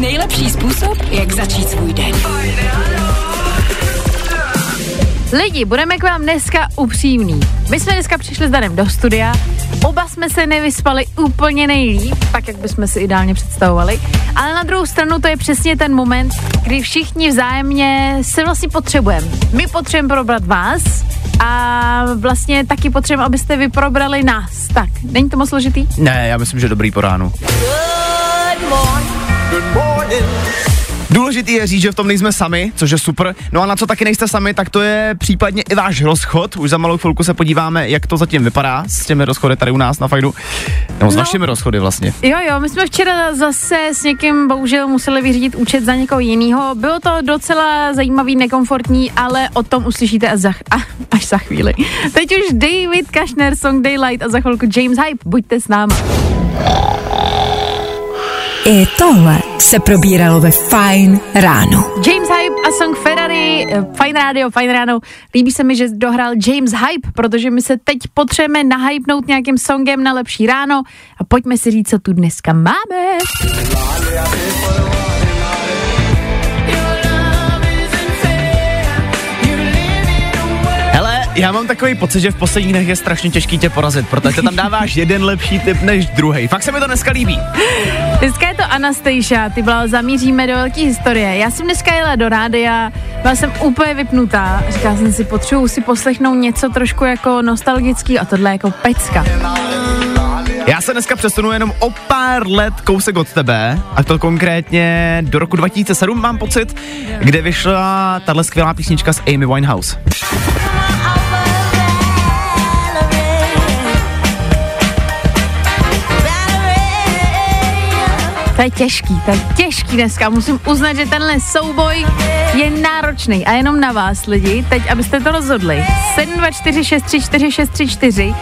nejlepší způsob, jak začít svůj den. Lidi, budeme k vám dneska upřímní. My jsme dneska přišli s Danem do studia, oba jsme se nevyspali úplně nejlíp, tak jak bychom si ideálně představovali, ale na druhou stranu to je přesně ten moment, kdy všichni vzájemně se vlastně potřebujeme. My potřebujeme probrat vás a vlastně taky potřebujeme, abyste vy probrali nás. Tak, není to moc složitý? Ne, já myslím, že dobrý po ránu. Good morning. Good morning. Důležitý je říct, že v tom nejsme sami, což je super. No a na co taky nejste sami, tak to je případně i váš rozchod. Už za malou chvilku se podíváme, jak to zatím vypadá s těmi rozchody tady u nás na Fajdu. Nebo s no, našimi rozchody vlastně. Jo, jo, my jsme včera zase s někým bohužel museli vyřídit účet za někoho jiného. Bylo to docela zajímavý, nekomfortní, ale o tom uslyšíte až za, až za chvíli. Teď už David Kašner, song Daylight a za chvilku James Hype. Buďte s námi. I tohle se probíralo ve Fine ráno. James Hype a song Ferrari, eh, Fine Radio, Fine ráno. Líbí se mi, že dohrál James Hype, protože my se teď potřebujeme nahypnout nějakým songem na lepší ráno a pojďme si říct, co tu dneska máme. Já mám takový pocit, že v posledních dnech je strašně těžký tě porazit, protože tam dáváš jeden lepší typ než druhý. Fakt se mi to dneska líbí. Dneska je to Anastasia, ty byla zamíříme do velké historie. Já jsem dneska jela do rádia, byla jsem úplně vypnutá. Říkala jsem si, potřebuji si poslechnout něco trošku jako nostalgický a tohle jako pecka. Já se dneska přesunu jenom o pár let kousek od tebe, a to konkrétně do roku 2007 mám pocit, kde vyšla tahle skvělá písnička s Amy Winehouse. To je těžký, to je těžký dneska. Musím uznat, že tenhle souboj je náročný a jenom na vás lidi, teď abyste to rozhodli. 724634634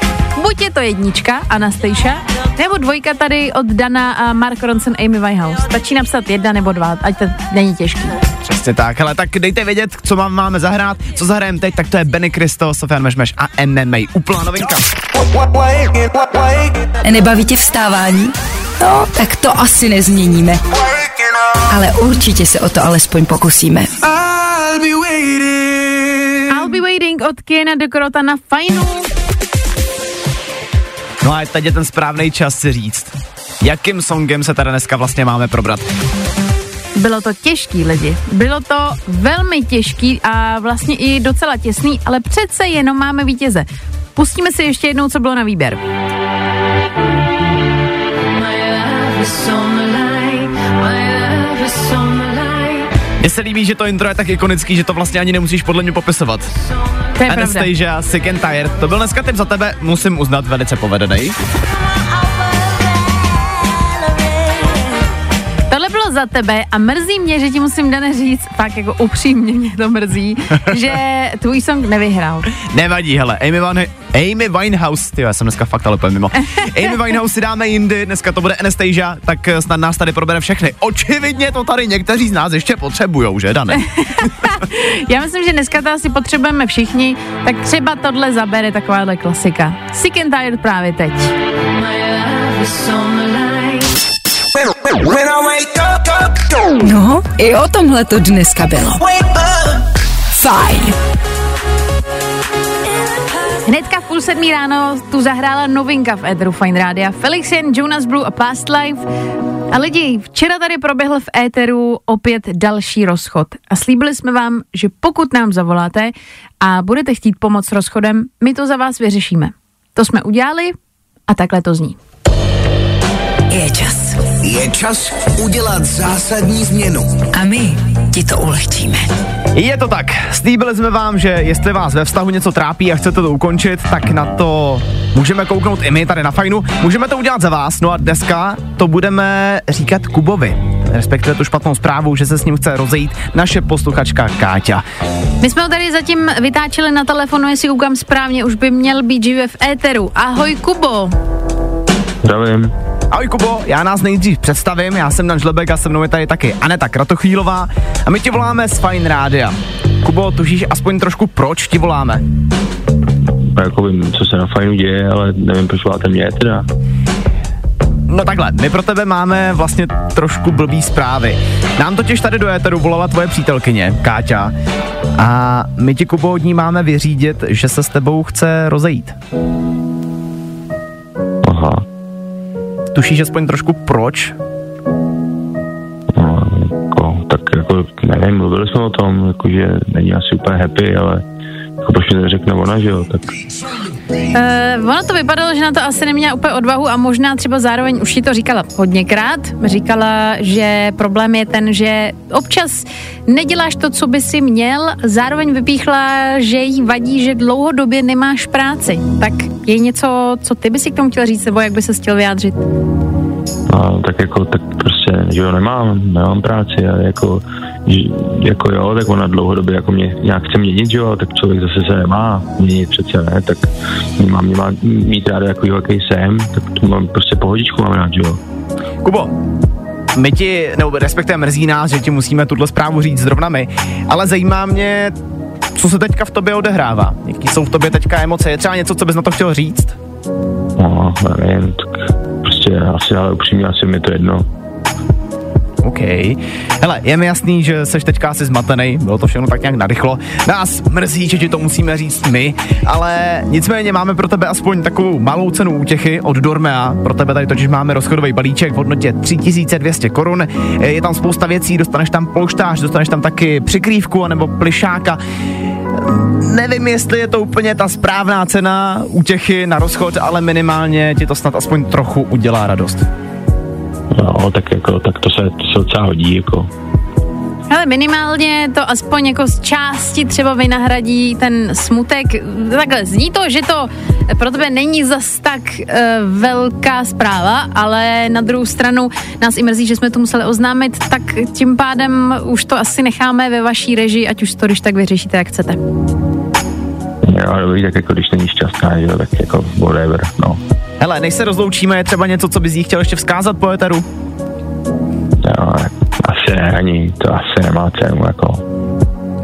Buď je to jednička, Anastasia, nebo dvojka tady od Dana a Mark Ronson, Amy Winehouse. Stačí napsat jedna nebo dva, ať to není těžký. Přesně tak, ale tak dejte vědět, co vám máme zahrát, co zahrajeme teď, tak to je Benny Kristo, Sofian Mešmeš a MMA. Úplná novinka. Nebaví tě vstávání? No, tak to asi nezměníme. Ale určitě se o to alespoň pokusíme. I'll be waiting, I'll be waiting od Kiena Dekorota na Fajnu. No a teď je ten správný čas si říct, jakým songem se tady dneska vlastně máme probrat. Bylo to těžký lidi, bylo to velmi těžký a vlastně i docela těsný, ale přece jenom máme vítěze. Pustíme si ještě jednou, co bylo na výběr. Mně se líbí, že to intro je tak ikonický, že to vlastně ani nemusíš podle mě popisovat. To je Anastasia, Sick and Tired. To byl dneska tip za tebe, musím uznat, velice povedený. Za tebe a mrzí mě, že ti musím Dane říct, tak jako upřímně mě to mrzí, že tvůj song nevyhrál. Nevadí, hele, Amy, Van, Amy Winehouse, ty já jsem dneska fakt ale mimo. Amy Winehouse si dáme jindy, dneska to bude Anastasia, tak eh, snad nás tady probere všechny. Očividně to tady někteří z nás ještě potřebujou, že Dane? já myslím, že dneska to asi potřebujeme všichni, tak třeba tohle zabere takováhle klasika. Sick and Tired právě teď. No, i o tomhle to dneska bylo. Fajn. Hnedka v půl sedmí ráno tu zahrála novinka v Eteru Fine Rádia. Felixien, Jonas Blue a Past Life. A lidi, včera tady proběhl v Éteru opět další rozchod. A slíbili jsme vám, že pokud nám zavoláte a budete chtít pomoct s rozchodem, my to za vás vyřešíme. To jsme udělali a takhle to zní. Je čas. Je čas udělat zásadní změnu. A my ti to ulehčíme. Je to tak. Slíbili jsme vám, že jestli vás ve vztahu něco trápí a chcete to ukončit, tak na to můžeme kouknout i my tady na Fajnu. Můžeme to udělat za vás. No a dneska to budeme říkat Kubovi. Respektive tu špatnou zprávu, že se s ním chce rozejít naše posluchačka Káťa. My jsme ho tady zatím vytáčeli na telefonu, jestli koukám správně, už by měl být živě v éteru. Ahoj Kubo. Zdravím. Ahoj Kubo, já nás nejdřív představím, já jsem Dan Žlebek a se mnou je tady taky Aneta Kratochvílová a my ti voláme z Fine Rádia. Kubo, tužíš aspoň trošku, proč ti voláme? Jako vím, co se na Fajnu děje, ale nevím, proč voláte mě teda. No takhle, my pro tebe máme vlastně trošku blbý zprávy. Nám totiž tady do éteru volala tvoje přítelkyně, Káťa, a my ti Kubo od ní máme vyřídit, že se s tebou chce rozejít. Tušíš aspoň trošku proč? No, jako, tak jako, nevím, mluvili jsme o tom, jako, že není asi úplně happy, ale jako proč mi neřekne ona, že jo, tak Uh, ono to vypadalo, že na to asi neměla úplně odvahu a možná třeba zároveň už ti to říkala hodněkrát. Říkala, že problém je ten, že občas neděláš to, co by si měl, zároveň vypíchla, že jí vadí, že dlouhodobě nemáš práci. Tak je něco, co ty by si k tomu chtěl říct, nebo jak by se chtěl vyjádřit? a, tak jako, tak prostě, že jo, nemám, nemám práci a jako, jako jo, tak ona dlouhodobě jako mě nějak chce měnit, že jo, tak člověk zase se nemá měnit přece, ne, tak mě má, mě má mít rád jako jaký jsem, tak to mám prostě pohodičku mám rád, že jo. Kubo, my ti, nebo respektive mrzí nás, že ti musíme tuhle zprávu říct zrovna my, ale zajímá mě, co se teďka v tobě odehrává. Jaký jsou v tobě teďka emoce? Je třeba něco, co bys na to chtěl říct? No, nevím, tak prostě asi, ale upřímně asi mi to jedno. OK. Hele, je mi jasný, že seš teďka asi zmatený, bylo to všechno tak nějak narychlo. Nás mrzí, že ti to musíme říct my, ale nicméně máme pro tebe aspoň takovou malou cenu útěchy od Dormea. Pro tebe tady totiž máme rozchodový balíček v hodnotě 3200 korun. Je tam spousta věcí, dostaneš tam polštář, dostaneš tam taky přikrývku nebo plišáka. Nevím, jestli je to úplně ta správná cena útěchy na rozchod, ale minimálně ti to snad aspoň trochu udělá radost. No, tak jako, tak to se, to se docela hodí, jako. Ale minimálně to aspoň jako z části třeba vynahradí ten smutek. Takhle, zní to, že to pro tebe není zas tak uh, velká zpráva, ale na druhou stranu nás i mrzí, že jsme to museli oznámit, tak tím pádem už to asi necháme ve vaší režii, ať už to když tak vyřešíte, jak chcete. Jo, dobrý, tak jako když není šťastná, jo, tak jako whatever, no. Hele, než se rozloučíme, je třeba něco, co bys jí chtěl ještě vzkázat po éteru? Jo, asi ne, ani to asi nemá cenu, jako.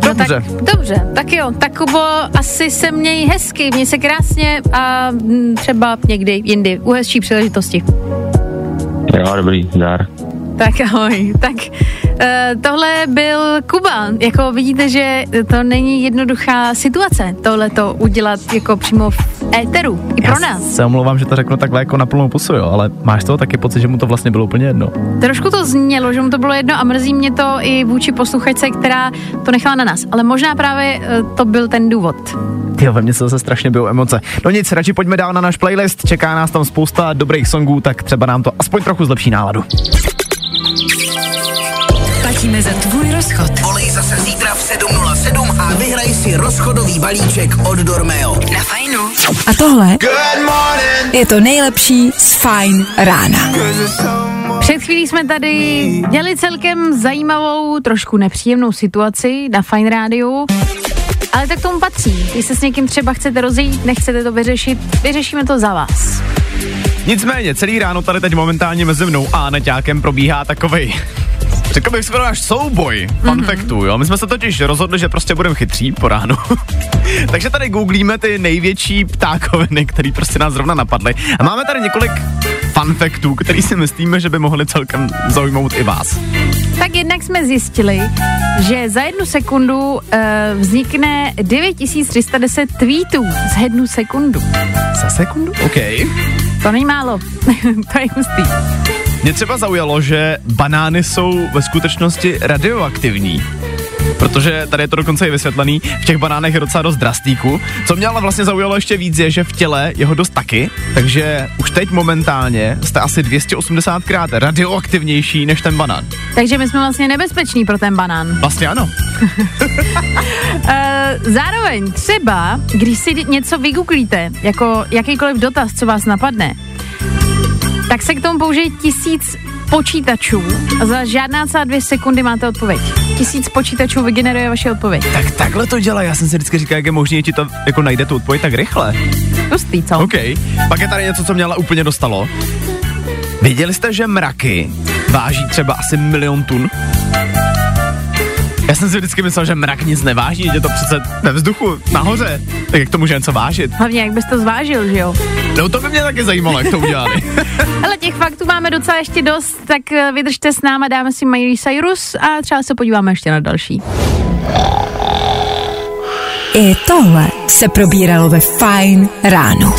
No tak, Dobře. dobře, tak jo, tak Kubo, asi se měj hezky, měj se krásně a mm, třeba někdy jindy, u hezčí příležitosti. Jo, dobrý, zdar. Tak ahoj. Tak uh, tohle byl Kuba. Jako vidíte, že to není jednoduchá situace, tohle to udělat jako přímo v éteru. I pro Já nás. se omlouvám, že to řeknu takhle jako na plnou pusu, jo, ale máš toho taky pocit, že mu to vlastně bylo úplně jedno. Trošku to znělo, že mu to bylo jedno a mrzí mě to i vůči posluchačce, která to nechala na nás. Ale možná právě uh, to byl ten důvod. Ty ve mně se zase strašně bijou emoce. No nic, radši pojďme dál na náš playlist, čeká nás tam spousta dobrých songů, tak třeba nám to aspoň trochu zlepší náladu. Platíme za tvůj rozchod. Volej zase zítra v 7.07 a vyhraj si rozchodový balíček od Dormeo. Na fajnu. A tohle je to nejlepší z Fajn rána. Před chvílí jsme tady měli celkem zajímavou, trošku nepříjemnou situaci na Fine Rádiu. Ale tak tomu patří. Když se s někým třeba chcete rozejít, nechcete to vyřešit, vyřešíme to za vás. Nicméně, celý ráno tady teď momentálně mezi mnou a Neťákem probíhá takovej Řekl bych skoro až souboj fun mm-hmm. jo. My jsme se totiž rozhodli, že prostě budeme chytří po ránu. Takže tady googlíme ty největší ptákoviny, které prostě nás zrovna napadly. A máme tady několik fun factů, který si myslíme, že by mohli celkem zaujmout i vás. Tak jednak jsme zjistili, že za jednu sekundu uh, vznikne 9310 tweetů. Za jednu sekundu. Za sekundu? OK. To není málo. to je hustý. Mě třeba zaujalo, že banány jsou ve skutečnosti radioaktivní. Protože tady je to dokonce i vysvětlený, v těch banánech je docela dost drastíku. Co mě ale vlastně zaujalo ještě víc je, že v těle je ho dost taky, takže už teď momentálně jste asi 280krát radioaktivnější než ten banán. Takže my jsme vlastně nebezpeční pro ten banán. Vlastně ano. Uh, zároveň třeba, když si něco vygooglíte, jako jakýkoliv dotaz, co vás napadne, tak se k tomu použije tisíc počítačů a za žádná celá dvě sekundy máte odpověď. Tisíc počítačů vygeneruje vaši odpověď. Tak takhle to dělá, já jsem si vždycky říkal, jak je možné, že ti to jako najde tu odpověď tak rychle. Pustý, co? OK, pak je tady něco, co mě ale úplně dostalo. Věděli jste, že mraky váží třeba asi milion tun? Já jsem si vždycky myslel, že mrak nic neváží, že je to přece ve vzduchu, nahoře. Tak jak to může něco vážit? Hlavně, jak bys to zvážil, že jo? No to by mě taky zajímalo, jak to udělali. Ale těch faktů máme docela ještě dost, tak eh, vydržte s náma, dáme si Miley Cyrus a třeba se podíváme ještě na další. I tohle se probíralo ve Fine ráno.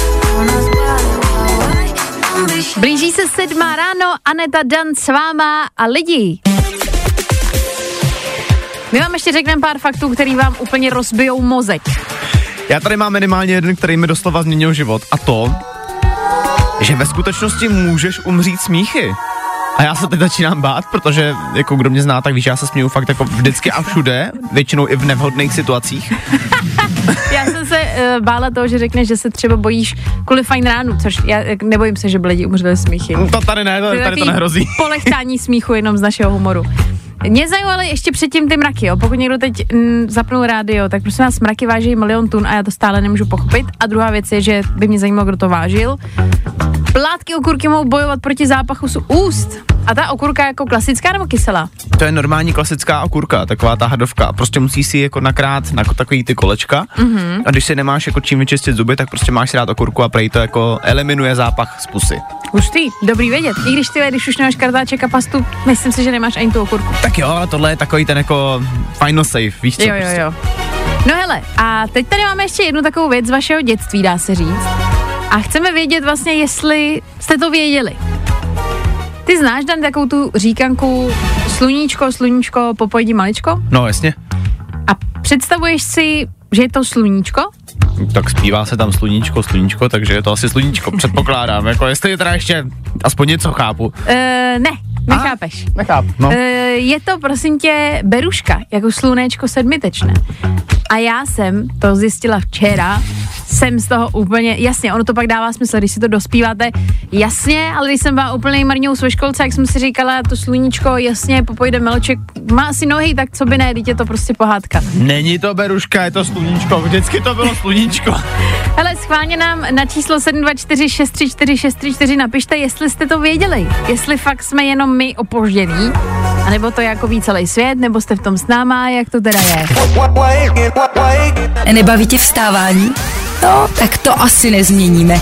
Blíží se sedmá ráno, Aneta Dan s váma a lidi. My vám ještě řekneme pár faktů, který vám úplně rozbijou mozek. Já tady mám minimálně jeden, který mi doslova změnil život. A to, že ve skutečnosti můžeš umřít smíchy. A já se teď začínám bát, protože jako kdo mě zná, tak víš, já se směju fakt jako vždycky a všude, většinou i v nevhodných situacích. Já jsem se uh, bála toho, že řekneš, že se třeba bojíš kvůli fajn ránu, což já jak nebojím se, že by lidi umřeli smíchy. To tady ne, to, tady to nehrozí. Polechtání smíchu jenom z našeho humoru. Mě zajímaly ještě předtím ty mraky, jo. Pokud někdo teď mm, zapnul rádio, tak prosím vás, mraky váží milion tun a já to stále nemůžu pochopit. A druhá věc je, že by mě zajímalo, kdo to vážil. Plátky okurky mohou bojovat proti zápachu z úst. A ta okurka jako klasická nebo kyselá? To je normální klasická okurka, taková ta hadovka. Prostě musíš si jako nakrát na takový ty kolečka. Mhm. Mm-hmm. A když si nemáš jako čím vyčistit zuby, tak prostě máš si dát okurku a prej to jako eliminuje zápach z pusy. Hustý, dobrý vědět. I když ty, když už nemáš kartáček a pastu, myslím si, že nemáš ani tu okurku. Tak jo, ale tohle je takový ten jako final safe, víš co? Jo, jo, prostě. jo. No hele, a teď tady máme ještě jednu takovou věc z vašeho dětství, dá se říct. A chceme vědět vlastně, jestli jste to věděli. Ty znáš, Dan, takovou tu říkanku sluníčko, sluníčko, popojdi maličko? No jasně. A představuješ si, že je to sluníčko? Tak zpívá se tam sluníčko, sluníčko, takže je to asi sluníčko, předpokládám. Jako jestli je teda ještě aspoň něco chápu. E, ne, nechápeš. Nechápu. No. E, je to, prosím tě, beruška, jako slunečko sedmitečné. A já jsem to zjistila včera, jsem z toho úplně, jasně, ono to pak dává smysl, když si to dospíváte, jasně, ale když jsem byla úplně marňou ve školce, jak jsem si říkala, to sluníčko, jasně, popojde melček, má asi nohy, tak co by ne, teď je to prostě pohádka. Není to beruška, je to sluníčko, vždycky to bylo sluníčko. Hele, schválně nám na číslo 724634634 napište, jestli jste to věděli, jestli fakt jsme jenom my opožděný, anebo to jako ví celý svět, nebo jste v tom s náma, jak to teda je. Nebaví tě vstávání? No, tak to asi nezměníme.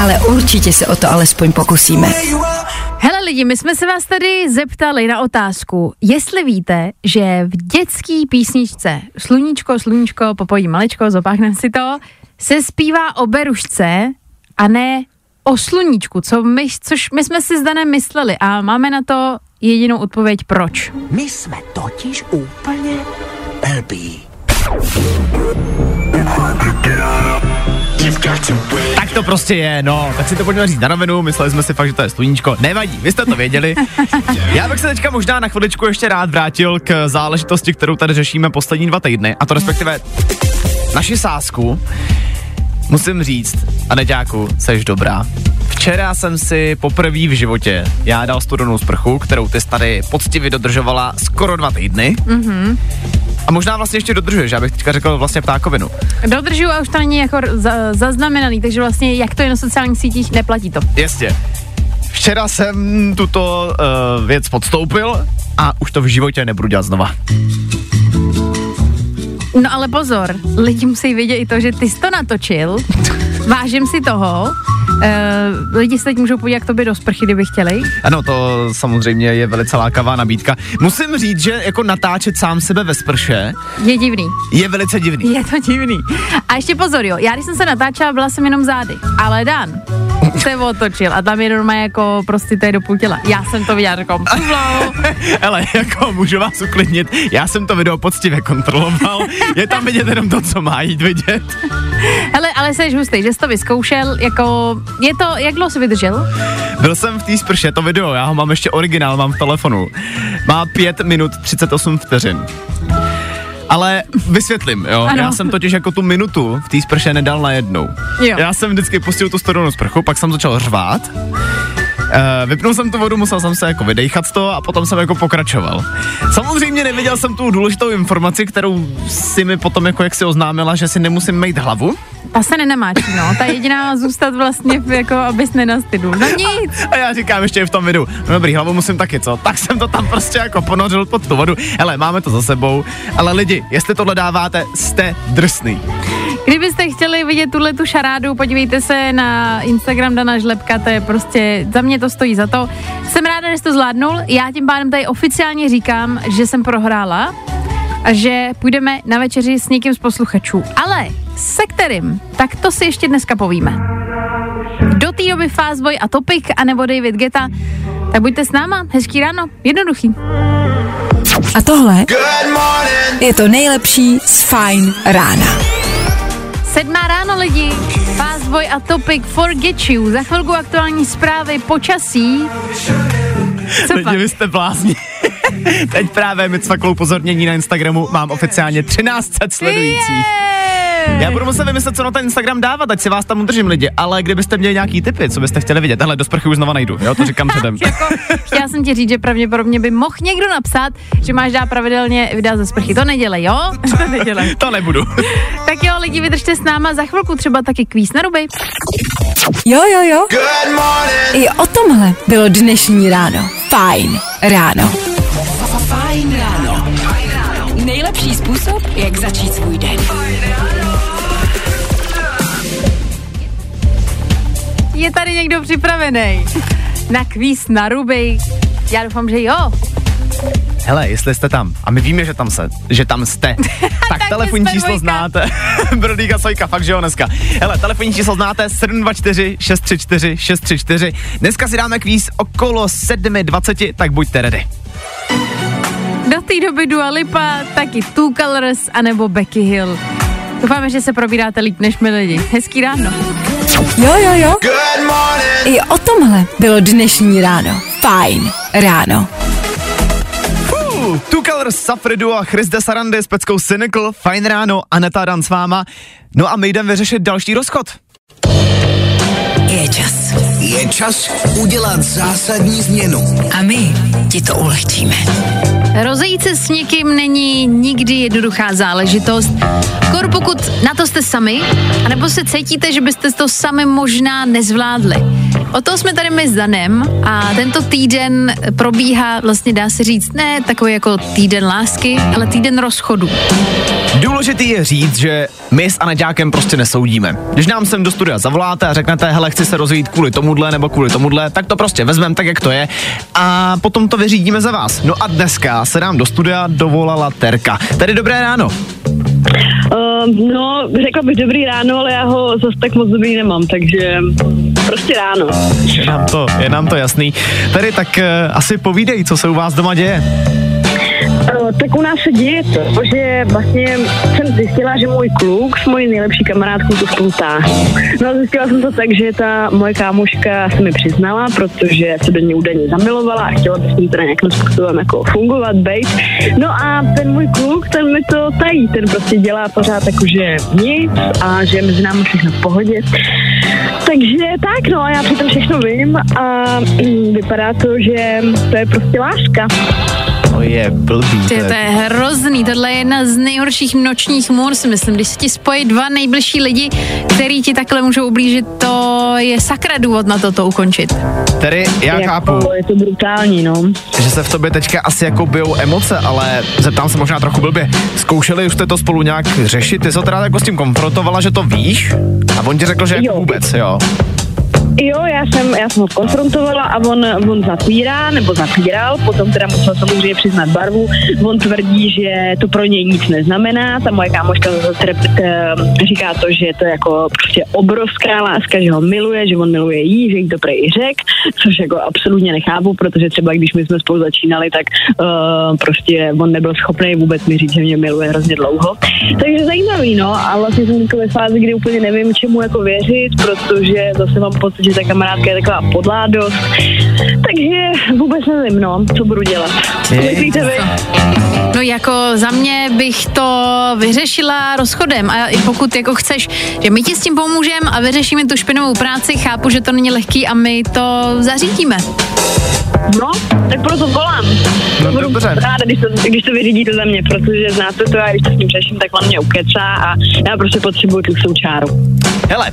Ale určitě se o to alespoň pokusíme. Hele lidi, my jsme se vás tady zeptali na otázku, jestli víte, že v dětský písničce Sluníčko, sluníčko, popojí maličko, zopáchnem si to, se zpívá o berušce a ne o sluníčku, co my, což my jsme si s Danem mysleli a máme na to jedinou odpověď proč. My jsme totiž úplně blbí. Tak to prostě je, no. Tak si to pojďme říct na rovinu, mysleli jsme si fakt, že to je sluníčko. Nevadí, vy jste to věděli. Já bych se teďka možná na chviličku ještě rád vrátil k záležitosti, kterou tady řešíme poslední dva týdny, a to respektive naši sásku. Musím říct, Aneťáku, seš dobrá. Včera jsem si poprvé v životě já dal studenou sprchu, kterou ty tady poctivě dodržovala skoro dva týdny. Mm-hmm. A možná vlastně ještě dodržuješ, já bych teďka řekl vlastně ptákovinu. Dodržuju a už to není jako za, zaznamenaný, takže vlastně jak to je na sociálních sítích, neplatí to. Jasně. Včera jsem tuto uh, věc podstoupil a už to v životě nebudu dělat znova. No ale pozor, lidi musí vědět i to, že ty jsi to natočil, vážím si toho, Uh, lidi se teď můžou podívat k tobě do sprchy, kdyby chtěli. Ano, to samozřejmě je velice lákavá nabídka. Musím říct, že jako natáčet sám sebe ve sprše Je divný. je velice divný. Je to divný. A ještě pozor, jo, já když jsem se natáčela, byla jsem jenom zády, ale Dan se otočil a tam je normálně jako prostě to je do půl těla. Já jsem to viděla, řekl, Ale jako můžu vás uklidnit, já jsem to video poctivě kontroloval, je tam vidět jenom to, co má jít vidět. Hele, ale jsi hustý, že jsi to vyzkoušel, jako, je to, jak dlouho jsi vydržel? Byl jsem v té sprše, to video, já ho mám ještě originál, mám v telefonu. Má 5 minut 38 vteřin. Ale vysvětlím, jo. Ano. Já jsem totiž jako tu minutu v té sprše nedal na jednou. Jo. Já jsem vždycky pustil tu studenou sprchu, pak jsem začal řvát. Uh, vypnul jsem tu vodu, musel jsem se jako vydejchat z toho a potom jsem jako pokračoval. Samozřejmě neviděl jsem tu důležitou informaci, kterou si mi potom jako jak si oznámila, že si nemusím mít hlavu. Ta se nenamáčí, no. Ta jediná zůstat vlastně, jako abys nenastydl. No nic. A já říkám ještě i v tom videu, no dobrý, hlavu musím taky, co? Tak jsem to tam prostě jako ponořil pod tu vodu. Hele, máme to za sebou, ale lidi, jestli tohle dáváte, jste drsný. Kdybyste chtěli vidět tuhle tu šarádu, podívejte se na Instagram Dana Žlepka, to je prostě, za mě to stojí za to. Jsem ráda, že jsi to zvládnul, já tím pádem tady oficiálně říkám, že jsem prohrála a že půjdeme na večeři s někým z posluchačů. Ale se kterým? Tak to si ještě dneska povíme. Do té doby Fastboy a Topic, anebo David Geta, tak buďte s náma, hezký ráno, jednoduchý. A tohle je to nejlepší z Fine rána. Sedmá ráno lidi, Fastboy a Topic Forget You, za chvilku aktuální zprávy, počasí. Co Lidi, pak? vy jste blázni. Teď právě mi cvaklo upozornění na Instagramu, mám oficiálně 1300 sledujících. Yeah! Já budu muset vymyslet, co na ten Instagram dávat, ať si vás tam udržím lidi, ale kdybyste měli nějaký tipy, co byste chtěli vidět, hele, do sprchy už znova najdu, jo, to říkám předem. jako, chtěla jsem ti říct, že pravděpodobně by mohl někdo napsat, že máš dát pravidelně videa ze sprchy. To nedělej, jo? To nedělej. to nebudu. tak jo, lidi, vydržte s náma, za chvilku třeba taky kvíz na ruby. Jo, jo, jo. I o tomhle bylo dnešní ráno. Fajn ráno. Fajn ráno. Nejlepší způsob, jak začít svůj den. Je tady někdo připravený na kvíz na ruby? Já doufám, že jo. Hele, jestli jste tam, a my víme, že tam, se, že tam jste, tak telefonní jsme číslo dvojka. znáte. Brodýka Sojka, fakt, že jo, dneska. Hele, telefonní číslo znáte 724 634 634. Dneska si dáme kvíz okolo 7.20, tak buďte ready. Do té doby Dua Lipa, taky Two Colors, anebo Becky Hill. Doufáme, že se probíráte líp než my lidi. Hezký ráno. Jo, jo, jo. I o tomhle bylo dnešní ráno. Fajn ráno. Uh, Two Colors, Safridu a Chris de Sarandy s peckou Cynical, fajn ráno, Aneta Dan s váma. No a my jdeme vyřešit další rozchod. Je čas. Je čas udělat zásadní změnu. A my ti to ulehčíme. Rozejít se s někým není nikdy jednoduchá záležitost. Kor pokud na to jste sami, anebo se cítíte, že byste to sami možná nezvládli. O to jsme tady my s Danem a tento týden probíhá, vlastně dá se říct, ne takový jako týden lásky, ale týden rozchodu. Důležitý je říct, že my s Aneťákem prostě nesoudíme. Když nám sem do studia zavoláte a řeknete, hele, chci se rozejít kvůli tomuhle nebo kvůli tomuhle, tak to prostě vezmeme tak, jak to je a potom to vyřídíme za vás. No a dneska se nám do studia dovolala Terka. Tedy dobré ráno. Uh, no, řekla bych dobrý ráno, ale já ho zase tak moc dobrý nemám, takže prostě ráno. Je nám to, je nám to jasný. Tedy tak uh, asi povídej, co se u vás doma děje. Tak u nás se děje to, že vlastně jsem zjistila, že můj kluk s mojí nejlepší kamarádkou to spolu. No a zjistila jsem to tak, že ta moje kámoška se mi přiznala, protože se do ní údajně zamilovala a chtěla by s ní teda nějakým způsobem jako fungovat, bejt. No a ten můj kluk, ten mi to tají, ten prostě dělá pořád jakože nic a že je mezi námi všechno v pohodě. Takže tak, no a já přitom všechno vím a mm, vypadá to, že to je prostě láska. To je blbý. Ty, to je hrozný, tohle je jedna z nejhorších nočních můr, si myslím. Když se ti spojí dva nejbližší lidi, který ti takhle můžou ublížit, to je sakra důvod na to to ukončit. Tedy já chápu, Jako, je to brutální, no. že se v tobě teďka asi jako bijou emoce, ale zeptám se možná trochu blbě. Zkoušeli už jste to spolu nějak řešit? Ty jsi ho teda jako s tím konfrontovala, že to víš? A on ti řekl, že jako Jo. vůbec, jo? Jo, já jsem, já jsem ho konfrontovala a on, on zapírá, nebo zapíral, potom teda musel samozřejmě přiznat barvu. On tvrdí, že to pro něj nic neznamená. Ta moje kámoška říká to, že je to jako prostě obrovská láska, že ho miluje, že on miluje jí, že jí to prej řek, což jako absolutně nechápu, protože třeba když my jsme spolu začínali, tak uh, prostě on nebyl schopný vůbec mi říct, že mě miluje hrozně dlouho. Takže zajímavý, no, a vlastně jsem ve fázi, kdy úplně nevím, čemu jako věřit, protože zase mám pocit, že ta kamarádka je taková podládost. Takže vůbec nevím, no, co budu dělat. Co myslíte vy? No jako za mě bych to vyřešila rozchodem a i pokud jako chceš, že my ti s tím pomůžeme a vyřešíme tu špinovou práci, chápu, že to není lehký a my to zařídíme. No, tak proto volám. No, budu dobře. ráda, když to, když to vyřídíte za mě, protože znáte to a když to s ním řeším, tak on mě ukecá a já prostě potřebuju tu svou čáru. Hele,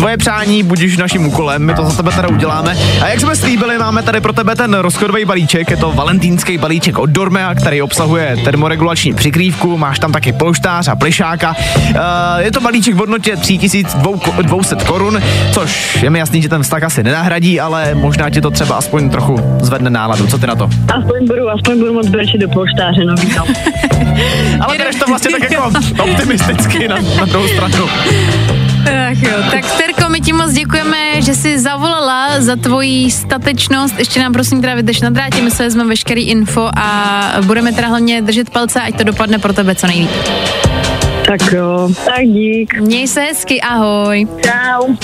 tvoje přání budíš naším úkolem, my to za tebe teda uděláme. A jak jsme slíbili, máme tady pro tebe ten rozchodový balíček, je to valentýnský balíček od Dormea, který obsahuje termoregulační přikrývku, máš tam taky polštář a plišáka. Uh, je to balíček v hodnotě 3200 korun, což je mi jasný, že ten vztah asi nenahradí, ale možná ti to třeba aspoň trochu zvedne náladu. Co ty na to? Aspoň budu, aspoň budu moc brčit do polštáře, no ale bereš to vlastně tak jako optimisticky na, na druhou stranu. Ach jo, tak Terko, my ti moc děkujeme, že jsi zavolala za tvoji statečnost. Ještě nám prosím teda vydrž na drátě, my se vezmeme veškerý info a budeme teda hlavně držet palce, ať to dopadne pro tebe co nejlíp. Tak jo, tak dík. Měj se hezky, ahoj. Čau.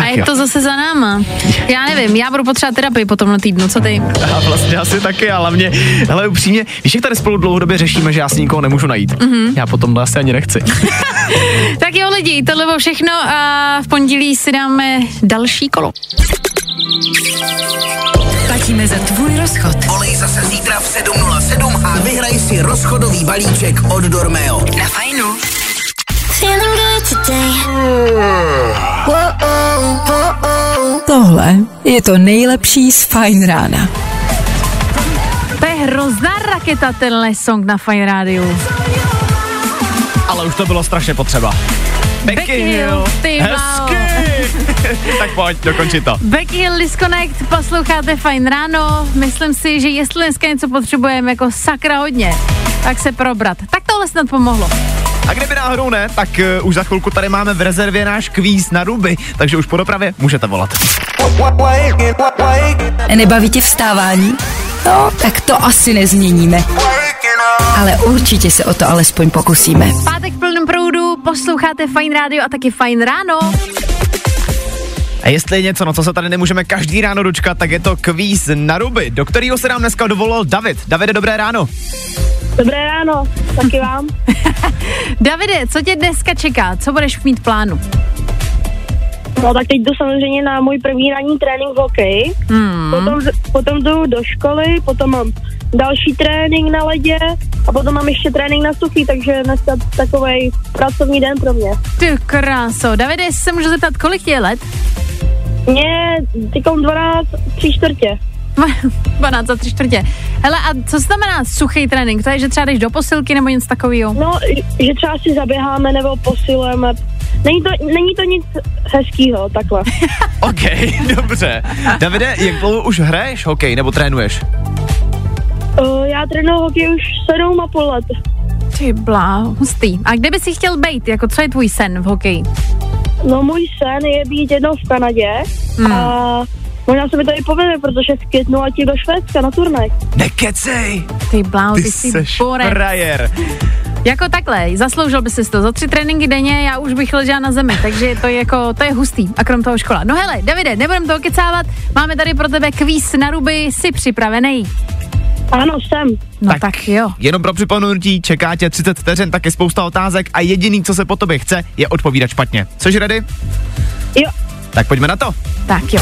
A je to zase za náma. Já nevím, já budu potřebovat terapii po tomhle týdnu, co ty? A vlastně asi taky, ale mě, hele upřímně, víš, jak tady spolu dlouhodobě řešíme, že já si nikoho nemůžu najít. Mm-hmm. Já potom asi ani nechci. tak jo lidi, tohle bylo všechno a v pondělí si dáme další kolo. Platíme za tvůj rozchod. Volej zase zítra v 7.07 a vyhraj si rozchodový balíček od Dormeo. Na fajnu. Tohle je to nejlepší z Fine Rána. To je hrozná raketa tenhle song na Fine Radio. Ale už to bylo strašně potřeba. Becky, Becky Hill, ty Hezky. tak pojď, dokončit to. Becky Hill Disconnect, posloucháte fajn ráno. Myslím si, že jestli dneska něco potřebujeme jako sakra hodně, tak se probrat. Tak tohle snad pomohlo. A kdyby náhodou ne, tak uh, už za chvilku tady máme v rezervě náš kvíz na ruby, takže už po dopravě můžete volat. Nebaví tě vstávání? No, tak to asi nezměníme. Ale určitě se o to alespoň pokusíme. Pátek v plném proudu, posloucháte Fajn rádio a taky Fajn ráno. A jestli je něco, no co se tady nemůžeme každý ráno dočkat, tak je to kvíz na ruby, do kterého se nám dneska dovolil David. Davide, dobré ráno. Dobré ráno, taky vám. Davide, co tě dneska čeká? Co budeš mít plánu? No tak teď jdu samozřejmě na můj první ranní trénink v hokeji. Hmm. Potom, potom jdu do školy, potom mám další trénink na ledě a potom mám ještě trénink na suchý, takže dneska takový pracovní den pro mě. Ty kráso. Davide, jestli se můžu zeptat, kolik je let? Mě tykom 12, tři čtvrtě. 12 a 3 čtvrtě. Hele, a co znamená suchý trénink? To je, že třeba jdeš do posilky nebo něco takového? No, že třeba si zaběháme nebo posilujeme. Není to, není to nic hezkýho, takhle. OK, dobře. Davide, jak dlouho už hraješ hokej nebo trénuješ? Uh, já trénuji hokej už sedm a půl let. Ty blá, hustý. A kde by si chtěl být? Jako co je tvůj sen v hokeji? No můj sen je být jednou v Kanadě Hmm. a možná se mi to i povede, protože v květnu letí do Švédska na turnaj. Nekecej, Ty blá, ty, ty, jsi borec. frajer. Jako takhle, zasloužil by si to. Za tři tréninky denně já už bych ležela na zemi, takže to je jako, to je hustý. A krom toho škola. No hele, Davide, nebudem toho kecávat, máme tady pro tebe kvíz na ruby, jsi připravený? Ano, jsem. No tak, tak jo. Jenom pro připomenutí, čeká tě 30 vteřin, taky spousta otázek a jediný, co se po tobě chce, je odpovídat špatně. Což ready? Jo, Tak pojďme na to. Tak jo.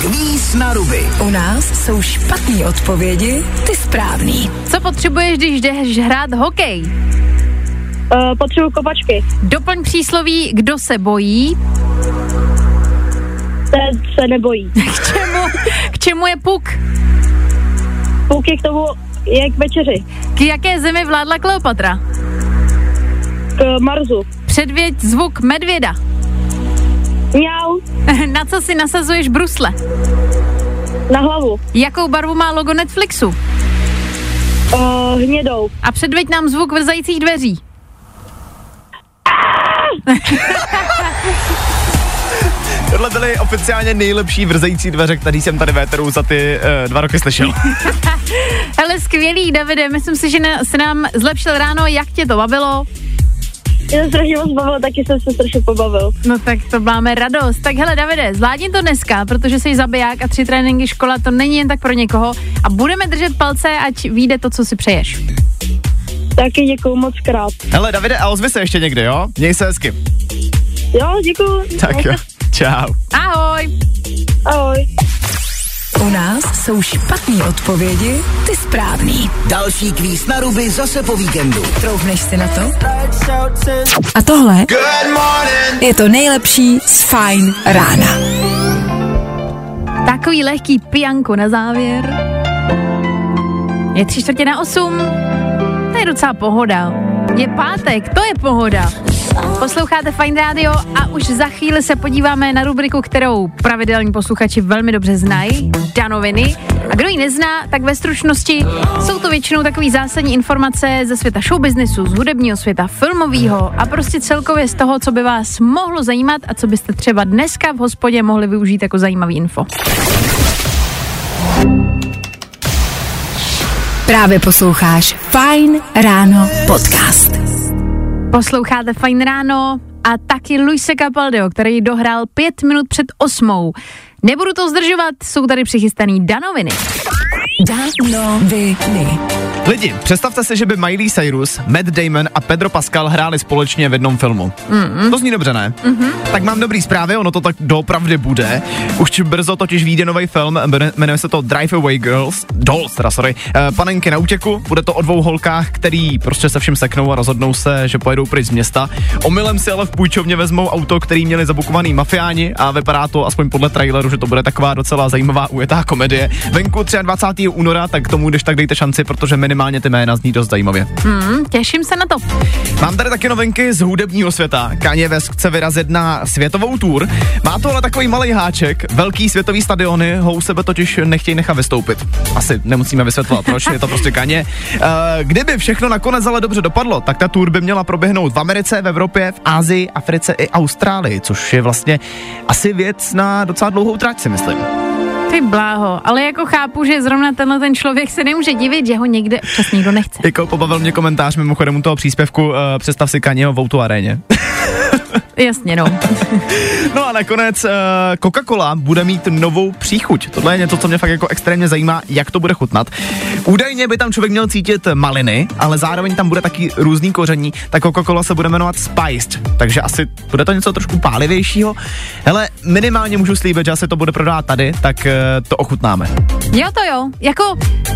Kvíz na ruby. U nás jsou špatné odpovědi, ty správný. Co potřebuješ, když jdeš hrát hokej? uh, potřebuji kopačky. Doplň přísloví, kdo se bojí, Ten se nebojí. k čemu, k čemu je puk, Půlky k tomu je k večeři. k jaké zemi vládla Kleopatra, K Marzu. předvěď zvuk medvěda, Mňau. na co si nasazuješ brusle, Na hlavu. jakou barvu má logo Netflixu Uh, hnědou. a předveď nám zvuk vrzajících dveří. Tohle byly oficiálně nejlepší vrzející dveře, který jsem tady véteru za ty uh, dva roky slyšel. Hele, skvělý, Davide, myslím si, že se nám zlepšil ráno, jak tě to bavilo. Mě se strašně moc bavilo, taky jsem se strašně pobavil. No tak to máme radost. Tak hele, Davide, zvládni to dneska, protože jsi zabiják a tři tréninky škola, to není jen tak pro někoho. A budeme držet palce, ať vyjde to, co si přeješ. Taky děkuju moc krát. Hele, Davide, a ozvi se ještě někdy, jo? Měj se hezky. Jo, děkuju. Tak jo, čau. Ahoj! Ahoj. U nás jsou špatné odpovědi, ty správný. Další kvíz na ruby zase po víkendu. Troufneš si na to? A tohle je to nejlepší z Fine rána. Takový lehký pijanko na závěr. Je tři čtvrtě na osm. To je docela pohoda. Je pátek, to je pohoda. Posloucháte Fine Radio a už za chvíli se podíváme na rubriku, kterou pravidelní posluchači velmi dobře znají, Danoviny. A kdo ji nezná, tak ve stručnosti jsou to většinou takové zásadní informace ze světa showbiznesu, z hudebního světa, filmového a prostě celkově z toho, co by vás mohlo zajímat a co byste třeba dneska v hospodě mohli využít jako zajímavý info. Právě posloucháš Fine Ráno podcast. Posloucháte Fajn ráno a taky Luise Capaldio, který dohrál pět minut před osmou. Nebudu to zdržovat, jsou tady přichystaný danoviny. Danoviny. Lidi, představte si, že by Miley Cyrus, Matt Damon a Pedro Pascal hráli společně v jednom filmu. Mm-hmm. To zní dobře, ne? Mm-hmm. Tak mám dobrý zprávy, ono to tak doopravdy bude. Už brzo totiž vyjde nový film, jmenuje se to Drive Away Girls, Dolls, teda sorry, uh, Panenky na útěku. Bude to o dvou holkách, který prostě se všem seknou a rozhodnou se, že pojedou pryč z města. Omylem si ale v půjčovně vezmou auto, který měli zabukovaný mafiáni a vypadá to aspoň podle traileru, že to bude taková docela zajímavá ujetá komedie. Venku 23. února, tak tomu když tak dejte šanci, protože minimálně ty jména zní dost zajímavě. Hmm, těším se na to. Mám tady taky novinky z hudebního světa. Kanye West chce vyrazit na světovou tour. Má to ale takový malý háček. Velký světový stadiony ho u sebe totiž nechtějí nechat vystoupit. Asi nemusíme vysvětlovat, proč, je to prostě Kanye. Uh, kdyby všechno nakonec ale dobře dopadlo, tak ta tour by měla proběhnout v Americe, v Evropě, v Ázii, Africe i Austrálii, což je vlastně asi věc na docela dlouhou trať, si myslím. Ty bláho, ale jako chápu, že zrovna tenhle ten člověk se nemůže divit, že ho někde občas nikdo nechce. Jako pobavil mě komentář mimochodem u toho příspěvku, uh, představ si Kanyeho v Outu aréně. Jasně, no. no a nakonec uh, Coca-Cola bude mít novou příchuť. Tohle je něco, co mě fakt jako extrémně zajímá, jak to bude chutnat. Údajně by tam člověk měl cítit maliny, ale zároveň tam bude taky různý koření. Tak Coca-Cola se bude jmenovat Spiced, takže asi bude to něco trošku pálivějšího. Hele, minimálně můžu slíbit, že asi to bude prodávat tady, tak uh, to ochutnáme. Jo, to jo. Jako,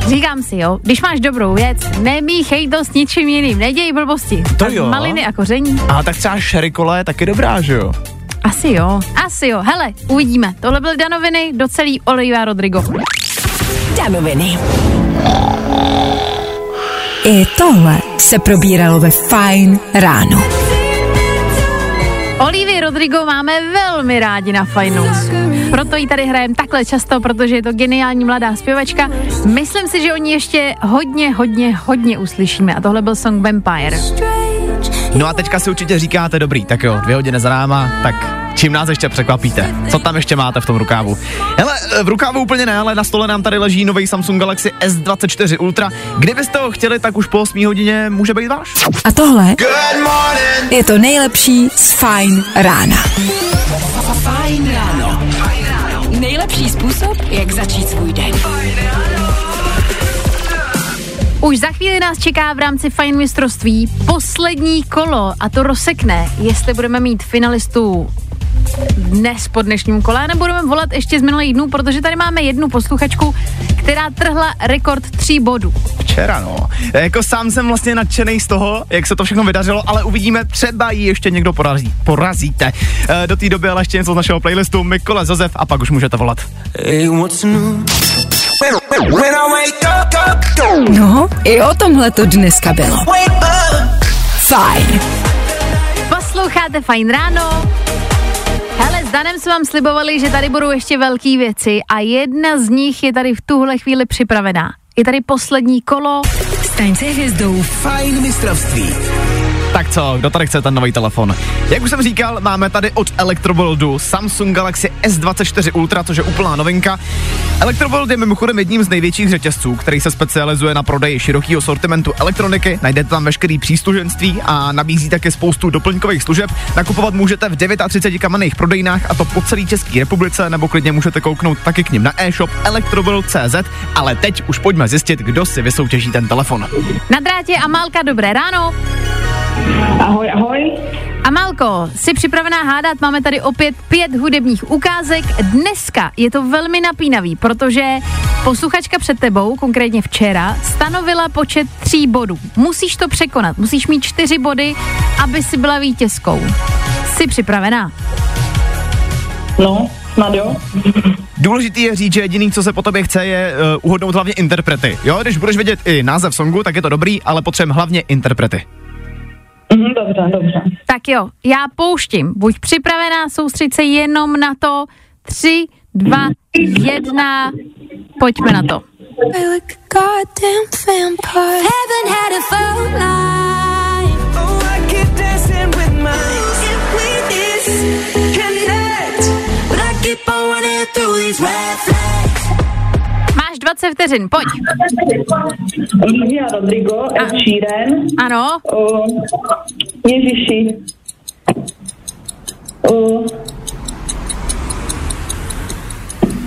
říkám si, jo, když máš dobrou věc, nemíchej to s ničím jiným, neděj blbosti. To jo. Maliny a koření. A tak třeba sherry je taky dobrá, že jo? Asi jo, asi jo. Hele, uvidíme. Tohle byly Danoviny, docelý Oliva Rodrigo. Danoviny. I tohle se probíralo ve Fine ráno. Olivia Rodrigo máme velmi rádi na Fajnu. Proto ji tady hrajeme takhle často, protože je to geniální mladá zpěvačka. Myslím si, že o ní ještě hodně, hodně, hodně uslyšíme. A tohle byl song Vampire. No a teďka si určitě říkáte, dobrý, tak jo, dvě hodiny za náma, tak čím nás ještě překvapíte? Co tam ještě máte v tom rukávu? Hele, v rukávu úplně ne, ale na stole nám tady leží nový Samsung Galaxy S24 Ultra. Kdybyste ho chtěli, tak už po 8 hodině může být váš. A tohle je to nejlepší z Fine rána. Fajn ráno. Nejlepší způsob, jak začít svůj den. Už za chvíli nás čeká v rámci Fine mistrovství poslední kolo a to rozsekne, jestli budeme mít finalistů dnes po dnešním kole, nebo budeme volat ještě z minulých dnů, protože tady máme jednu posluchačku, která trhla rekord tří bodů. Včera, no. Jako sám jsem vlastně nadšený z toho, jak se to všechno vydařilo, ale uvidíme, třeba ji ještě někdo porazí. Porazíte. E, do té doby ale ještě něco z našeho playlistu Mikole Zozef a pak už můžete volat. No, i o tomhle to dneska bylo. Fajn. Posloucháte Fajn ráno. Hele, s Danem jsme vám slibovali, že tady budou ještě velké věci a jedna z nich je tady v tuhle chvíli připravená. Je tady poslední kolo. Staň se hvězdou. Fajn mistrovství. Co, kdo tady chce ten nový telefon? Jak už jsem říkal, máme tady od Electroboldu Samsung Galaxy S24 Ultra, což je úplná novinka. Electrobold je mimochodem jedním z největších řetězců, který se specializuje na prodeji širokého sortimentu elektroniky. Najdete tam veškerý přísluženství a nabízí také spoustu doplňkových služeb. Nakupovat můžete v 39 kamenných prodejnách a to po celé České republice, nebo klidně můžete kouknout taky k ním na e-shop electrobold.cz. Ale teď už pojďme zjistit, kdo si vysoutěží ten telefon. Na drátě Amálka, dobré ráno. Ahoj, ahoj. Amalko, jsi připravená hádat? Máme tady opět pět hudebních ukázek. Dneska je to velmi napínavý, protože posluchačka před tebou, konkrétně včera, stanovila počet tří bodů. Musíš to překonat, musíš mít čtyři body, aby si byla vítězkou. Jsi připravená? No, snad jo. Důležitý je říct, že jediný, co se po tobě chce, je uh, uhodnout hlavně interprety. Jo, když budeš vědět i název songu, tak je to dobrý, ale potřebujeme hlavně interprety. Mhm, dobře, dobře. Tak jo, já pouštím. Buď připravená, soustřed se jenom na to. Tři, dva, jedna, pojďme na to. Máš 20 vteřin, pojď. Olivia Rodrigo, Ed Sheeran, Ano, o, Ježiši. O,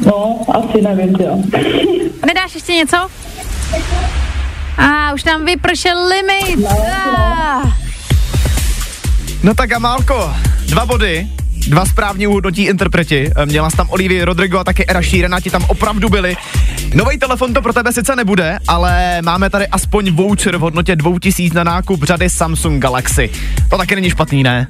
no, asi nevím, jo. nedáš ještě něco? A už nám vypršel limit. Ah. No tak Amálko, dva body, dva správně uhodnotí interpreti. Eh, Měla jsi tam Olivia Rodrigo a taky Era Sheerana, ti tam opravdu byli. Nový telefon to pro tebe sice nebude, ale máme tady aspoň voucher v hodnotě 2000 na nákup řady Samsung Galaxy. To taky není špatný, ne?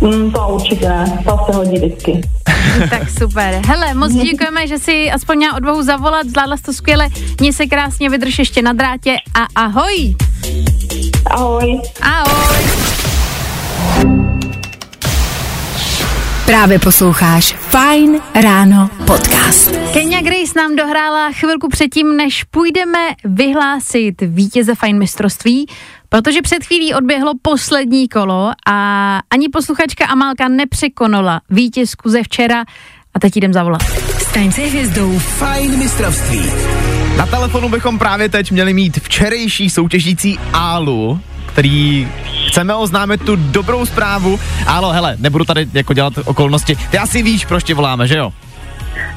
Mm, to určitě ne, to se hodí vždycky. Tak super. Hele, moc děkujeme, že si aspoň měla odvahu zavolat, zvládla jsi to skvěle. Měj se krásně, vydrž ještě na drátě a ahoj. Ahoj. Ahoj. Právě posloucháš Fine Ráno podcast. Kenya Grace nám dohrála chvilku předtím, než půjdeme vyhlásit vítěze Fine mistrovství, protože před chvílí odběhlo poslední kolo a ani posluchačka Amálka nepřekonala vítězku ze včera a teď jdem zavolat. Staň se hvězdou. Fajn mistrovství. Na telefonu bychom právě teď měli mít včerejší soutěžící Álu, který chceme oznámit tu dobrou zprávu. Álo, hele, nebudu tady jako dělat okolnosti. Ty asi víš, proč tě voláme, že jo?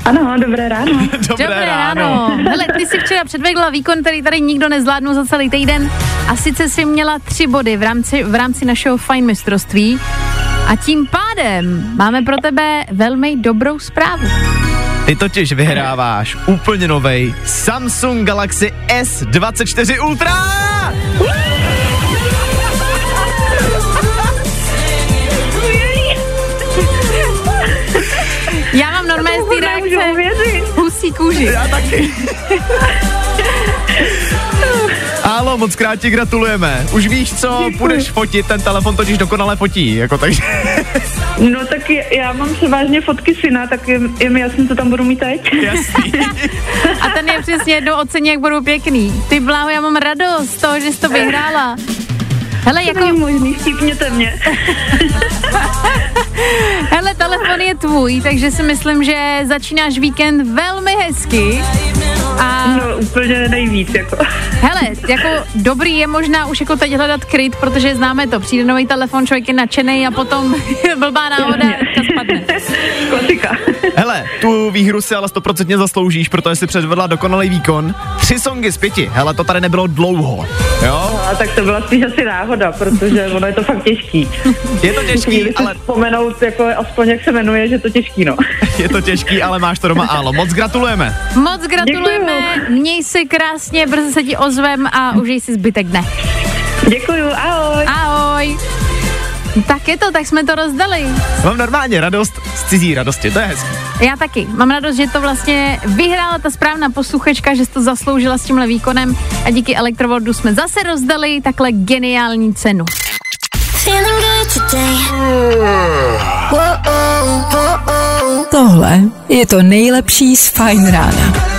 Ano, dobré ráno. Dobré, Dobré ráno. Hele, ty si včera předvedla výkon, který tady nikdo nezvládnul za celý týden a sice si měla tři body v rámci, v rámci našeho fajn mistrovství a tím pádem máme pro tebe velmi dobrou zprávu. Ty totiž vyhráváš úplně novej Samsung Galaxy S24 Ultra! Já Nemůžu reakce uvěřit. husí kůži. Já taky. Álo, moc krát ti gratulujeme. Už víš, co budeš fotit, ten telefon totiž dokonale fotí, jako takže. No tak je- já mám převážně fotky syna, tak je, je mi jasný, co tam budu mít teď. Jasný. A ten je přesně jednou ocení, jak budou pěkný. Ty bláho, já mám radost z toho, že jsi to vyhrála. Hele, To jako, není možný, vtipněte mě. Hele, telefon je tvůj, takže si myslím, že začínáš víkend velmi hezky. A No úplně nejvíc, jako. hele, jako dobrý je možná už jako teď hledat kryt, protože známe to. Přijde nový telefon, člověk je nadšený a potom blbá náhoda to spadne. Klasika. Hele, tu výhru si ale stoprocentně zasloužíš, protože si předvedla dokonalý výkon. Tři songy z pěti. Hele, to tady nebylo dlouho. Jo? A tak to byla spíš asi náhoda, protože ono je to fakt těžký. Je to těžký, si ale vzpomenout, jako aspoň jak se jmenuje, že to těžký, no. je to těžký, ale máš to doma, Álo. Moc gratulujeme. Moc gratulujeme, měj se krásně, brzy se ti ozvem a užij si zbytek dne. Děkuju, ahoj. Ahoj. Tak je to, tak jsme to rozdali. Mám normálně radost z cizí radosti, to je hezký. Já taky. Mám radost, že to vlastně vyhrála ta správná posluchačka, že jsi to zasloužila s tímhle výkonem a díky Elektrovoldu jsme zase rozdali takhle geniální cenu. Tohle je to nejlepší z Fine Rána.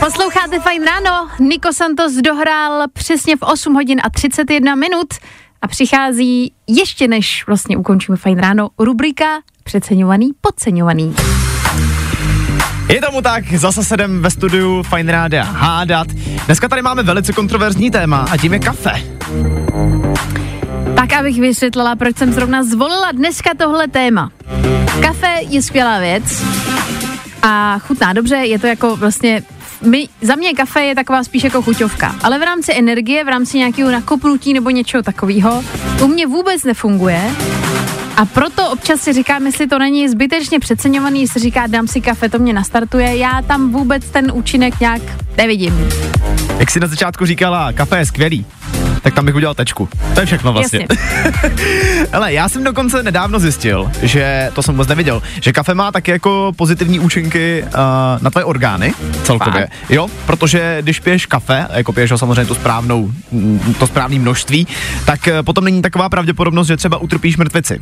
Posloucháte Fajn ráno, Niko Santos dohrál přesně v 8 hodin a 31 minut a přichází ještě než vlastně ukončíme Fajn ráno rubrika Přeceňovaný, podceňovaný. Je tomu tak, zase sedem ve studiu Fine Rádia hádat. Dneska tady máme velice kontroverzní téma a tím je kafe. Tak abych vysvětlila, proč jsem zrovna zvolila dneska tohle téma. Kafe je skvělá věc a chutná dobře, je to jako vlastně my, za mě kafe je taková spíš jako chuťovka, ale v rámci energie, v rámci nějakého nakopnutí nebo něčeho takového, u mě vůbec nefunguje. A proto občas si říkám, jestli to není zbytečně přeceňovaný, jestli říká, dám si kafe, to mě nastartuje, já tam vůbec ten účinek nějak nevidím. Jak jsi na začátku říkala, kafe je skvělý, tak tam bych udělal tečku. To je všechno vlastně. Ale já jsem dokonce nedávno zjistil, že to jsem vůbec neviděl, že kafe má taky jako pozitivní účinky uh, na tvoje orgány celkově. Fakt? Jo, protože když piješ kafe, jako piješ ho samozřejmě tu správnou, mm, to správné množství, tak uh, potom není taková pravděpodobnost, že třeba utrpíš mrtvici.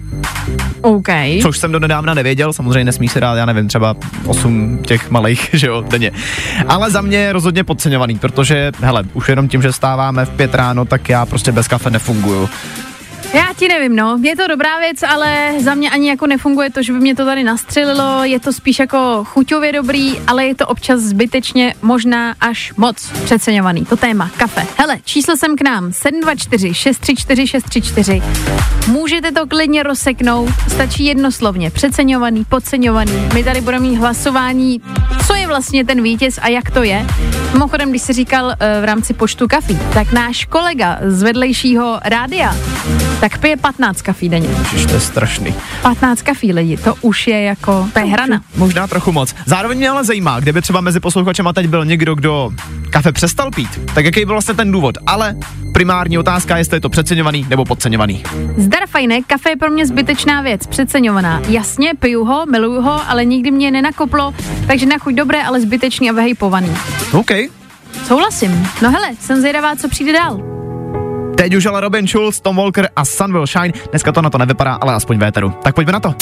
OK. Což jsem do nedávna nevěděl, samozřejmě nesmí se dát, já nevím, třeba 8 těch malých, že jo, denně. Ale za mě je rozhodně podceňovaný, protože, hele, už jenom tím, že stáváme v pět ráno, tak já prostě bez kafe nefunguju. Já ti nevím, no. Je to dobrá věc, ale za mě ani jako nefunguje to, že by mě to tady nastřelilo. Je to spíš jako chuťově dobrý, ale je to občas zbytečně možná až moc přeceňovaný. To téma kafe. Hele, číslo jsem k nám 724 634 634. Můžete to klidně rozseknout, stačí jednoslovně. Přeceňovaný, podceňovaný. My tady budeme mít hlasování, co je vlastně ten vítěz a jak to je. Mimochodem, když jsi říkal uh, v rámci počtu kafí, tak náš kolega z vedlejšího rádia tak pije 15 kafí denně. Ježiš, to je strašný. 15 kafí lidi, to už je jako, to je hrana. Možná trochu moc. Zároveň mě ale zajímá, kdyby třeba mezi posluchačema teď byl někdo, kdo kafe přestal pít, tak jaký byl vlastně ten důvod. Ale primární otázka, jestli je to přeceňovaný nebo podceňovaný. Zdar fajné, kafe je pro mě zbytečná věc, přeceňovaná. Jasně, piju ho, miluju ho, ale nikdy mě nenakoplo, takže na chuť dobré, ale zbytečný a vyhypovaný. OK. Souhlasím. No hele, jsem zvědavá, co přijde dál. Teď už ale Robin Schulz, Tom Walker a Sun Will Shine. Dneska to na to nevypadá, ale aspoň véteru. Tak pojďme na to.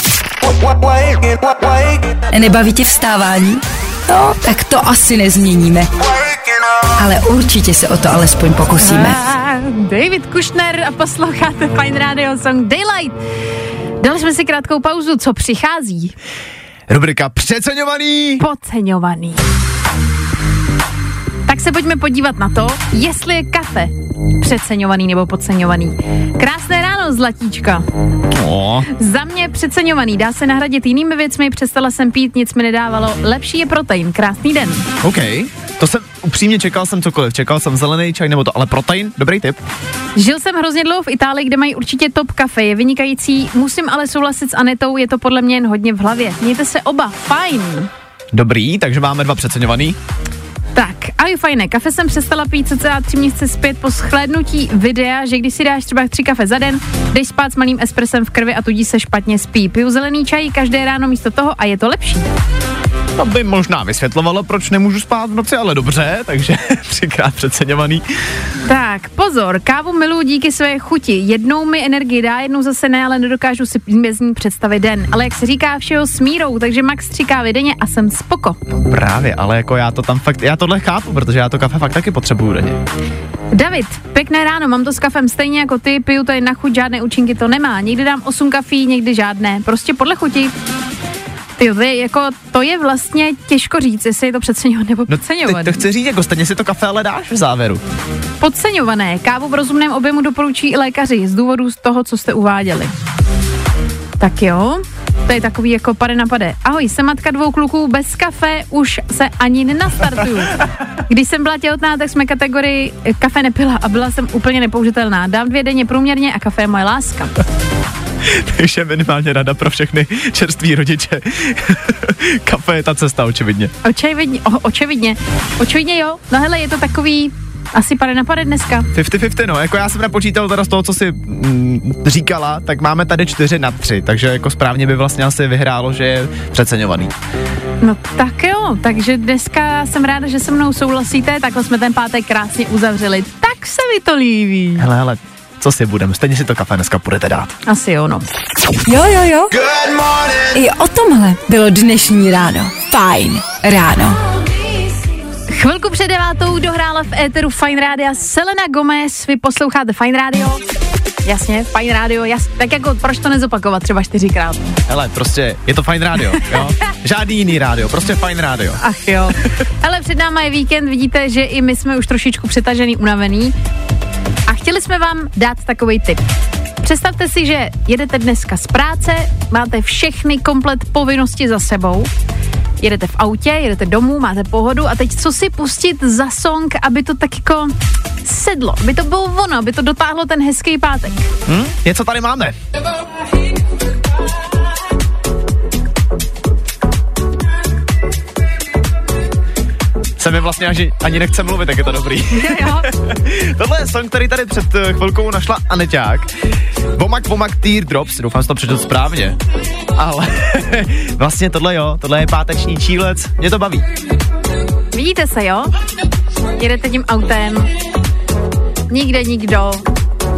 Nebaví tě vstávání? No, tak to asi nezměníme. Ale určitě se o to alespoň pokusíme. David Kushner a posloucháte Fine Radio Song Daylight. Dali jsme si krátkou pauzu, co přichází? Rubrika přeceňovaný. Podceňovaný. Tak se pojďme podívat na to, jestli je kafe přeceňovaný nebo podceňovaný. Krásné ráno, zlatíčka. O. Za mě přeceňovaný, dá se nahradit jinými věcmi, přestala jsem pít, nic mi nedávalo. Lepší je protein, krásný den. OK, to jsem upřímně čekal jsem cokoliv, čekal jsem zelený čaj nebo to, ale protein, dobrý tip. Žil jsem hrozně dlouho v Itálii, kde mají určitě top kafe, je vynikající, musím ale souhlasit s Anetou, je to podle mě jen hodně v hlavě. Mějte se oba, fajn. Dobrý, takže máme dva přeceňovaný. Tak, a je fajné. Kafe jsem přestala pít cca tři měsíce zpět po shlédnutí videa, že když si dáš třeba tři kafe za den, jdeš spát s malým espresem v krvi a tudíž se špatně spí. Piju zelený čaj každé ráno místo toho a je to lepší. To by možná vysvětlovalo, proč nemůžu spát v noci, ale dobře, takže třikrát přeceňovaný. Tak, pozor, kávu miluji díky své chuti. Jednou mi energii dá, jednou zase ne, ale nedokážu si bez ní představit den. Ale jak se říká, všeho s mírou, takže max tři kávy denně a jsem spoko. Právě, ale jako já to tam fakt, já tohle chápu, protože já to kafe fakt taky potřebuju denně. David, pěkné ráno, mám to s kafem stejně jako ty, piju to jen na chuť, žádné účinky to nemá. Někdy dám 8 kafí, někdy žádné, prostě podle chuti. Je, jako, to je vlastně těžko říct, jestli je to přeceňované nebo podceňované. No, to chci říct, jako stejně si to kafe ale dáš v závěru. Podceňované. Kávu v rozumném objemu doporučí i lékaři z důvodu z toho, co jste uváděli. Tak jo, to je takový jako pade na pade. Ahoj, jsem matka dvou kluků, bez kafe už se ani nenastartuju. Když jsem byla těhotná, tak jsme kategorii kafe nepila a byla jsem úplně nepoužitelná. Dám dvě denně průměrně a kafe je moje láska. Takže minimálně rada pro všechny čerství rodiče. Kafe je ta cesta, očividně. Očividně, o, očividně. Očividně jo. No hele, je to takový asi pade na pade dneska. 50-50, no. Jako já jsem napočítal teda z toho, co si mm, říkala, tak máme tady 4 na 3, takže jako správně by vlastně asi vyhrálo, že je přeceňovaný. No tak jo, takže dneska jsem ráda, že se mnou souhlasíte, takhle jsme ten pátek krásně uzavřeli. Tak se mi to líbí. Hele, hele, co si budeme, stejně si to kafe dneska budete dát. Asi jo, no. Jo, jo, jo. I o tomhle bylo dnešní ráno. Fajn ráno. Chvilku před devátou dohrála v éteru Fine Radio Selena Gomez. Vy posloucháte Fine Radio. Jasně, Fine Radio, jas, tak jako proč to nezopakovat třeba čtyřikrát? Hele, prostě je to Fine Radio, jo? Žádný jiný rádio, prostě Fine Radio. Ach jo. Ale před náma je víkend, vidíte, že i my jsme už trošičku přetažený, unavený. Chtěli jsme vám dát takový tip. Představte si, že jedete dneska z práce, máte všechny komplet povinnosti za sebou jedete v autě, jedete domů, máte pohodu a teď co si pustit za song, aby to tak jako sedlo, aby to bylo ono, aby to dotáhlo ten hezký pátek. Hm? Něco tady máme. Vlastně ani, ani nechce mluvit, jak je to dobrý. Tohle je song, který tady před eh, chvilkou našla Aneťák. Vomak, vomak, teardrops, doufám, že to přečetl správně. Ale vlastně tohle jo, tohle je páteční čílec, mě to baví. Vidíte se, jo? Jedete tím autem, nikde nikdo,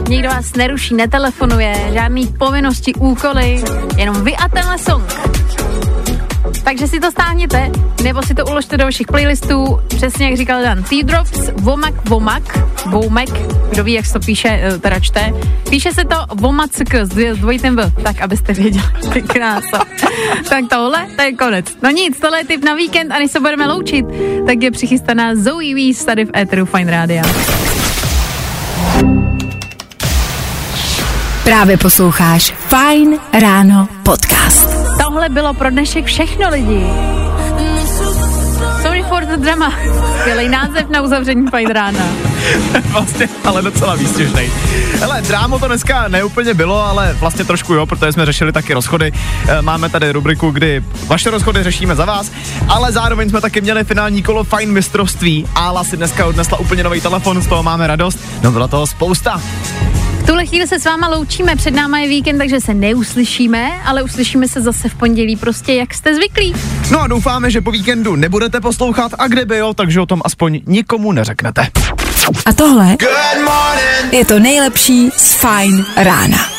nikdo vás neruší, netelefonuje, žádný povinnosti, úkoly, jenom vy a tenhle song. Takže si to stáhněte, nebo si to uložte do vašich playlistů, přesně jak říkal Dan. T-Drops, Vomak, Vomak, Vomek, kdo ví, jak se to píše, eh, teda čte. Píše se to Vomack s dvojitým V, tak abyste věděli. Krása. tak tohle, to je konec. No nic, tohle je tip na víkend a než se budeme loučit, tak je přichystaná Zoe Weiss tady v Eteru Fine Radio. Právě posloucháš Fine Ráno podcast. Tohle bylo pro dnešek všechno lidi. Sorry for the drama. Skvělý název na uzavření Fine rána. vlastně, ale docela výstěžnej. Hele, drámo to dneska neúplně bylo, ale vlastně trošku jo, protože jsme řešili taky rozchody. E, máme tady rubriku, kdy vaše rozchody řešíme za vás, ale zároveň jsme taky měli finální kolo Fine mistrovství. Ála si dneska odnesla úplně nový telefon, z toho máme radost. No bylo toho spousta. V tuhle chvíli se s váma loučíme, před náma je víkend, takže se neuslyšíme, ale uslyšíme se zase v pondělí, prostě jak jste zvyklí. No a doufáme, že po víkendu nebudete poslouchat a kdyby jo, takže o tom aspoň nikomu neřeknete. A tohle je to nejlepší z Fine rána.